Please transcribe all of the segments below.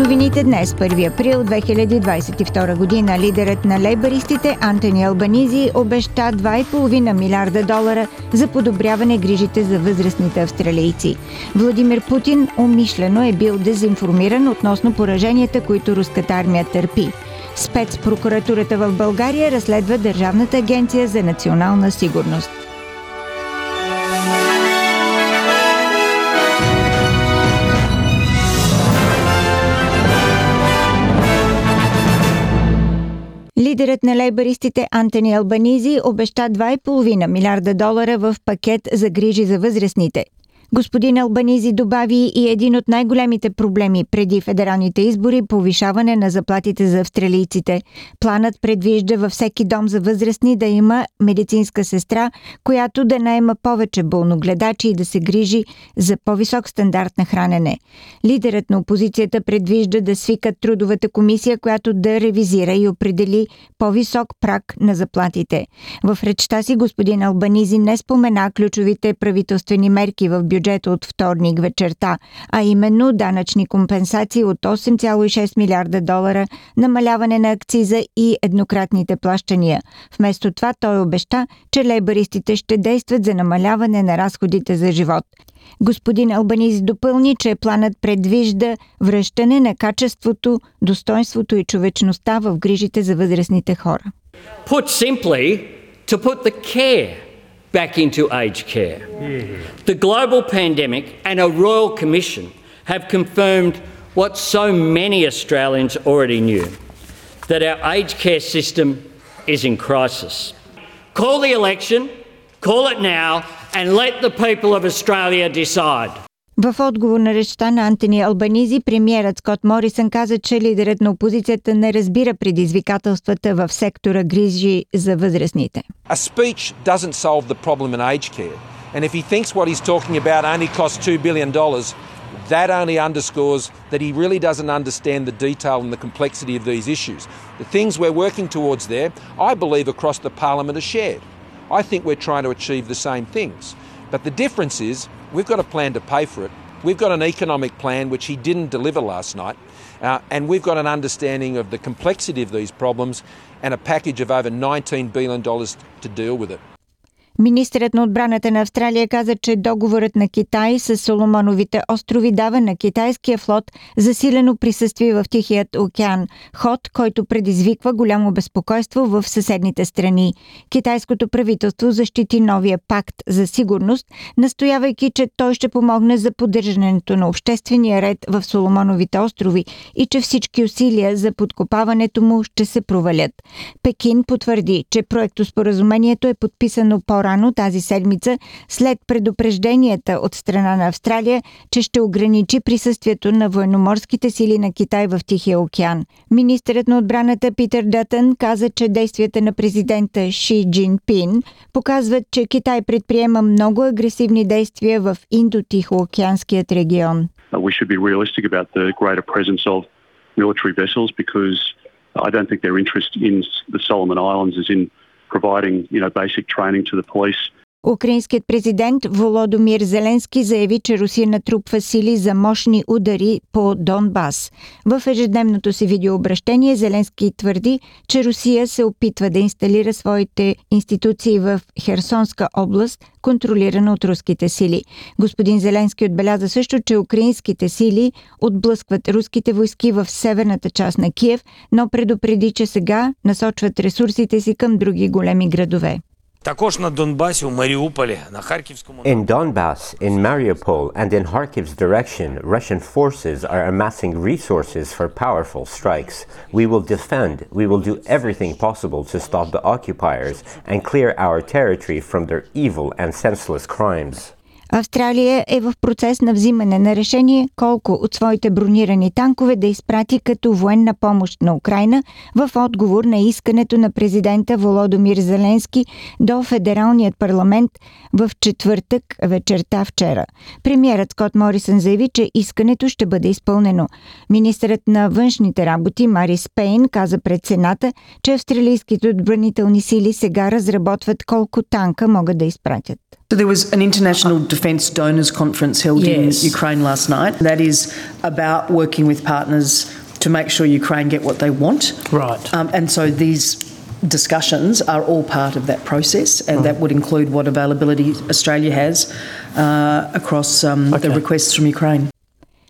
Новините днес, 1 април 2022 година, лидерът на лейбаристите Антони Албанизи обеща 2,5 милиарда долара за подобряване грижите за възрастните австралийци. Владимир Путин умишлено е бил дезинформиран относно пораженията, които руската армия търпи. Спецпрокуратурата в България разследва Държавната агенция за национална сигурност. Лидерът на лейбаристите Антони Албанизи обеща 2,5 милиарда долара в пакет за грижи за възрастните. Господин Албанизи добави и един от най-големите проблеми преди федералните избори – повишаване на заплатите за австралийците. Планът предвижда във всеки дом за възрастни да има медицинска сестра, която да наема повече болногледачи и да се грижи за по-висок стандарт на хранене. Лидерът на опозицията предвижда да свикат трудовата комисия, която да ревизира и определи по-висок прак на заплатите. В речта си господин Албанизи не спомена ключовите правителствени мерки в бюджета бюджета от вторник вечерта, а именно данъчни компенсации от 8,6 милиарда долара, намаляване на акциза и еднократните плащания. Вместо това той обеща, че лейбаристите ще действат за намаляване на разходите за живот. Господин Албаниз допълни, че планът предвижда връщане на качеството, достоинството и човечността в грижите за възрастните хора. Put simply, to put the care back into aged care. The global pandemic and a royal commission have confirmed what so many Australians already knew that our aged care system is in crisis. Call the election, call it now, and let the people of Australia decide. В отговор на речта на Антони Албанизи, премиерът Скот Морисън каза, че лидерът на опозицията не разбира предизвикателствата в сектора грижи за възрастните. A speech doesn't solve the problem in aged care. And if he thinks what he's talking about only costs $2 billion, that only underscores that he really doesn't understand the detail and the complexity of these issues. The things we're working towards there, I believe across the parliament are shared. I think we're trying to achieve the same things. But the difference is we've got a plan to pay for it. We've got an economic plan which he didn't deliver last night. Uh, and we've got an understanding of the complexity of these problems and a package of over $19 billion to deal with it. Министърът на отбраната на Австралия каза, че договорът на Китай с Соломоновите острови дава на китайския флот засилено присъствие в Тихият океан, ход, който предизвиква голямо безпокойство в съседните страни. Китайското правителство защити новия пакт за сигурност, настоявайки, че той ще помогне за поддържането на обществения ред в Соломоновите острови и че всички усилия за подкопаването му ще се провалят. Пекин потвърди, че проектоспоразумението е подписано по по-рано тази седмица, след предупрежденията от страна на Австралия, че ще ограничи присъствието на военноморските сили на Китай в Тихия океан. Министърът на отбраната Питър Дътън каза, че действията на президента Ши Джинпин показват, че Китай предприема много агресивни действия в Индо-Тихоокеанският регион. We should I don't think their interest in the Solomon Islands is in providing you know basic training to the police Украинският президент Володомир Зеленски заяви, че Русия натрупва сили за мощни удари по Донбас. В ежедневното си видеообращение Зеленски твърди, че Русия се опитва да инсталира своите институции в Херсонска област, контролирана от руските сили. Господин Зеленски отбеляза също, че украинските сили отблъскват руските войски в северната част на Киев, но предупреди, че сега насочват ресурсите си към други големи градове. Також на Донбасі, у Маріуполі, на Харківському In Donbass, in Mariupol, and in Kharkiv's direction, Russian forces are amassing resources for powerful strikes. We will defend, we will do everything possible to stop the occupiers and clear our territory from their evil and senseless crimes. Австралия е в процес на взимане на решение колко от своите бронирани танкове да изпрати като военна помощ на Украина в отговор на искането на президента Володомир Зеленски до Федералният парламент в четвъртък вечерта вчера. Премьерът Скот Морисън заяви, че искането ще бъде изпълнено. Министърът на външните работи Мари Спейн каза пред Сената, че австралийските отбранителни сили сега разработват колко танка могат да изпратят. So there was an international defence donors conference held yes. in Ukraine last night. That is about working with partners to make sure Ukraine get what they want. Right. Um, and so these discussions are all part of that process, and that would include what availability Australia has uh, across um, okay. the requests from Ukraine.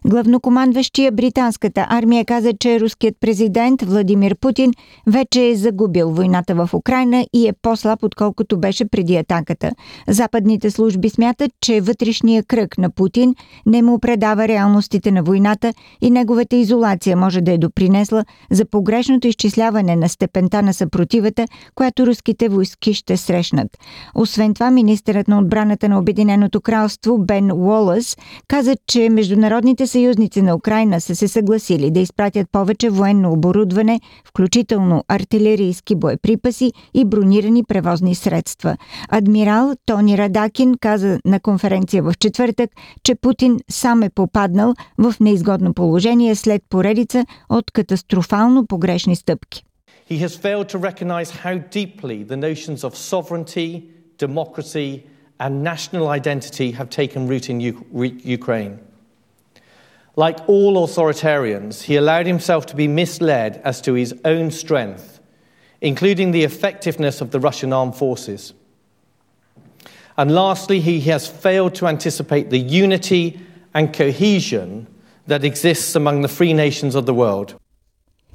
Главнокомандващия британската армия каза, че руският президент Владимир Путин вече е загубил войната в Украина и е по-слаб, отколкото беше преди атаката. Западните служби смятат, че вътрешния кръг на Путин не му предава реалностите на войната и неговата изолация може да е допринесла за погрешното изчисляване на степента на съпротивата, която руските войски ще срещнат. Освен това, министърът на отбраната на Обединеното кралство Бен Уолъс каза, че международните съюзници на Украина са се съгласили да изпратят повече военно оборудване, включително артилерийски боеприпаси и бронирани превозни средства. Адмирал Тони Радакин каза на конференция в четвъртък, че Путин сам е попаднал в неизгодно положение след поредица от катастрофално погрешни стъпки. He has failed to recognize how deeply the notions of sovereignty, democracy, and national identity have taken root in Ukraine. Like all authoritarians, he allowed himself to be misled as to his own strength, including the effectiveness of the Russian armed forces. And lastly, he has failed to anticipate the unity and cohesion that exists among the free nations of the world.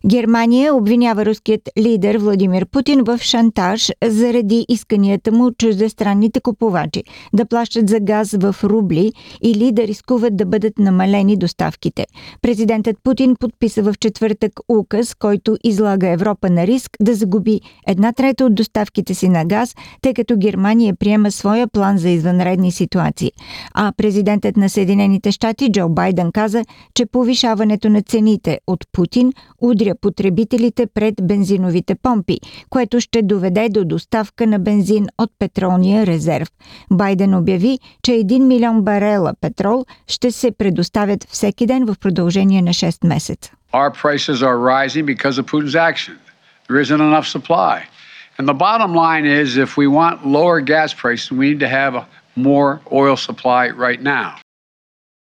Германия обвинява руският лидер Владимир Путин в шантаж заради исканията му чуждестранните купувачи да плащат за газ в рубли или да рискуват да бъдат намалени доставките. Президентът Путин подписа в четвъртък указ, който излага Европа на риск да загуби една трета от доставките си на газ, тъй като Германия приема своя план за извънредни ситуации. А президентът на Съединените щати Джо Байден каза, че повишаването на цените от Путин удря потребителите пред бензиновите помпи, което ще доведе до доставка на бензин от петролния резерв. Байден обяви, че 1 милион барела петрол ще се предоставят всеки ден в продължение на 6 месеца. Our prices are rising if we want lower gas prices, we need to have more oil supply right now.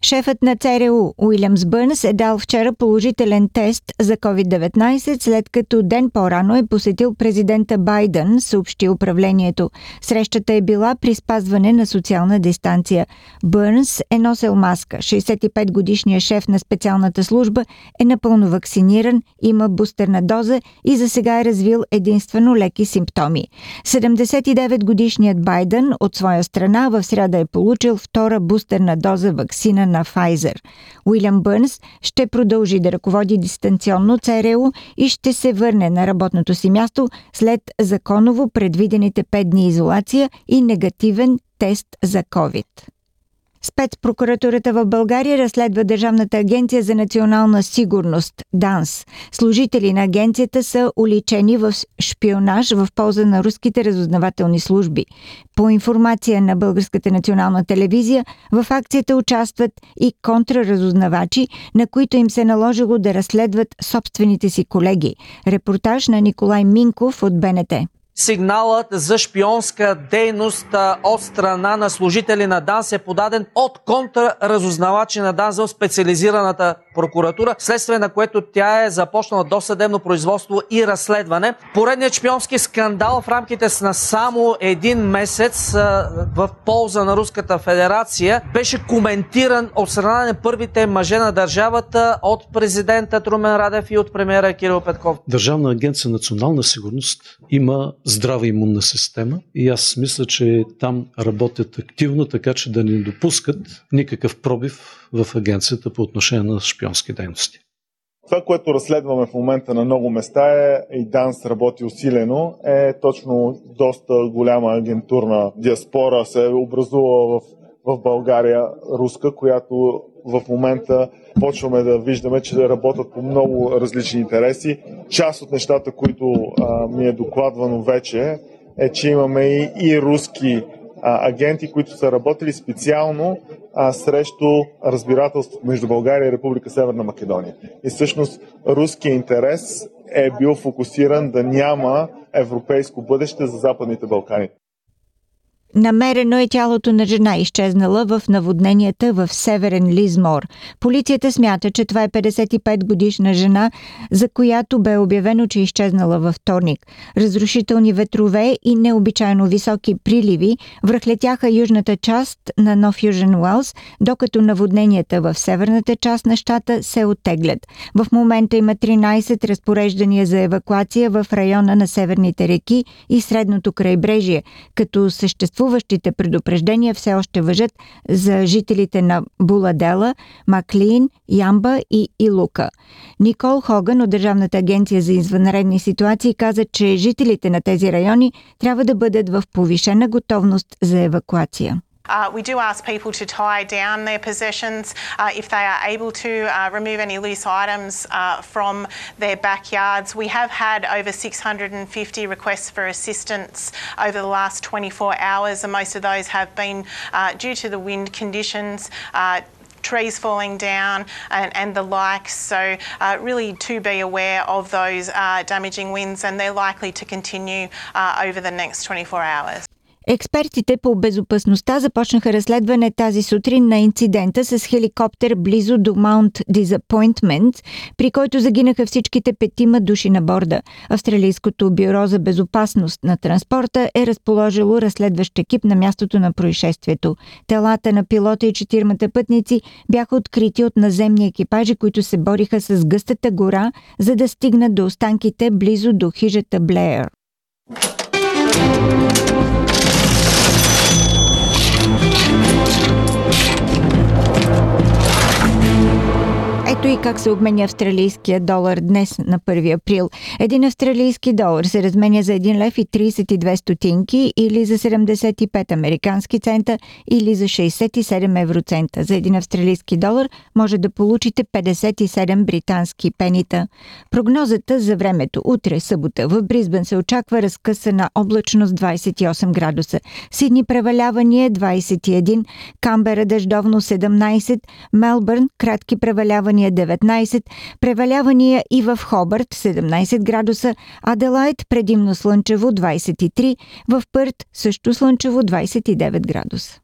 Шефът на ЦРУ Уилямс Бърнс е дал вчера положителен тест за COVID-19, след като ден по-рано е посетил президента Байден, съобщи управлението. Срещата е била при спазване на социална дистанция. Бърнс е носил маска. 65-годишният шеф на специалната служба е напълно вакциниран, има бустерна доза и за сега е развил единствено леки симптоми. 79-годишният Байден от своя страна в среда е получил втора бустерна доза вакцина на Pfizer. Уилям Бърнс ще продължи да ръководи дистанционно ЦРУ и ще се върне на работното си място след законово предвидените 5 дни изолация и негативен тест за COVID. Спецпрокуратурата в България разследва Държавната агенция за национална сигурност ДАНС. Служители на агенцията са уличени в шпионаж в полза на руските разузнавателни служби. По информация на Българската национална телевизия, в акцията участват и контраразузнавачи, на които им се наложило да разследват собствените си колеги. Репортаж на Николай Минков от БНТ. Сигналът за шпионска дейност от страна на служители на ДАНС е подаден от контраразузнавачи на ДАНС в специализираната прокуратура, следствие на което тя е започнала досъдебно производство и разследване. Поредният шпионски скандал в рамките на само един месец в полза на Руската федерация беше коментиран от страна на първите мъже на държавата от президента Трумен Радев и от премиера Кирил Петков. Държавна агенция национална сигурност има здрава имунна система и аз мисля, че там работят активно, така че да не допускат никакъв пробив в агенцията по отношение на шпионски дейности. Това, което разследваме в момента на много места е, и ДАНС работи усилено, е точно доста голяма агентурна диаспора се е образувала в в България руска, която в момента почваме да виждаме, че да работят по много различни интереси. Част от нещата, които а, ми е докладвано вече, е, че имаме и, и руски а, агенти, които са работили специално а, срещу разбирателството между България и Република Северна Македония. И всъщност руският интерес е бил фокусиран да няма европейско бъдеще за Западните Балкани. Намерено е тялото на жена, изчезнала в наводненията в Северен Лизмор. Полицията смята, че това е 55 годишна жена, за която бе обявено, че е изчезнала във вторник. Разрушителни ветрове и необичайно високи приливи връхлетяха южната част на Нов Южен Уелс, докато наводненията в северната част на щата се оттеглят. В момента има 13 разпореждания за евакуация в района на северните реки и средното крайбрежие, като съществува съществуващите предупреждения все още въжат за жителите на Буладела, Маклин, Ямба и Илука. Никол Хоган от Държавната агенция за извънредни ситуации каза, че жителите на тези райони трябва да бъдат в повишена готовност за евакуация. Uh, we do ask people to tie down their possessions uh, if they are able to uh, remove any loose items uh, from their backyards. We have had over 650 requests for assistance over the last 24 hours, and most of those have been uh, due to the wind conditions uh, trees falling down and, and the like. So, uh, really to be aware of those uh, damaging winds, and they're likely to continue uh, over the next 24 hours. Експертите по безопасността започнаха разследване тази сутрин на инцидента с хеликоптер близо до Маунт Disappointment, при който загинаха всичките петима души на борда. Австралийското бюро за безопасност на транспорта е разположило разследващ екип на мястото на происшествието. Телата на пилота и четирмата пътници бяха открити от наземни екипажи, които се бориха с гъстата гора, за да стигнат до останките близо до хижата Блеер. Ето и как се обменя австралийския долар днес на 1 април. Един австралийски долар се разменя за 1 лев и 32 стотинки или за 75 американски цента или за 67 евроцента. За един австралийски долар може да получите 57 британски пенита. Прогнозата за времето утре, събота, в Бризбен се очаква разкъсана облачност 28 градуса. Сидни превалявания 21, Камбера дъждовно 17, Мелбърн кратки превалявания 19, превалявания и в Хобърт 17 градуса, Аделайт предимно слънчево 23, в Пърт също слънчево 29 градуса.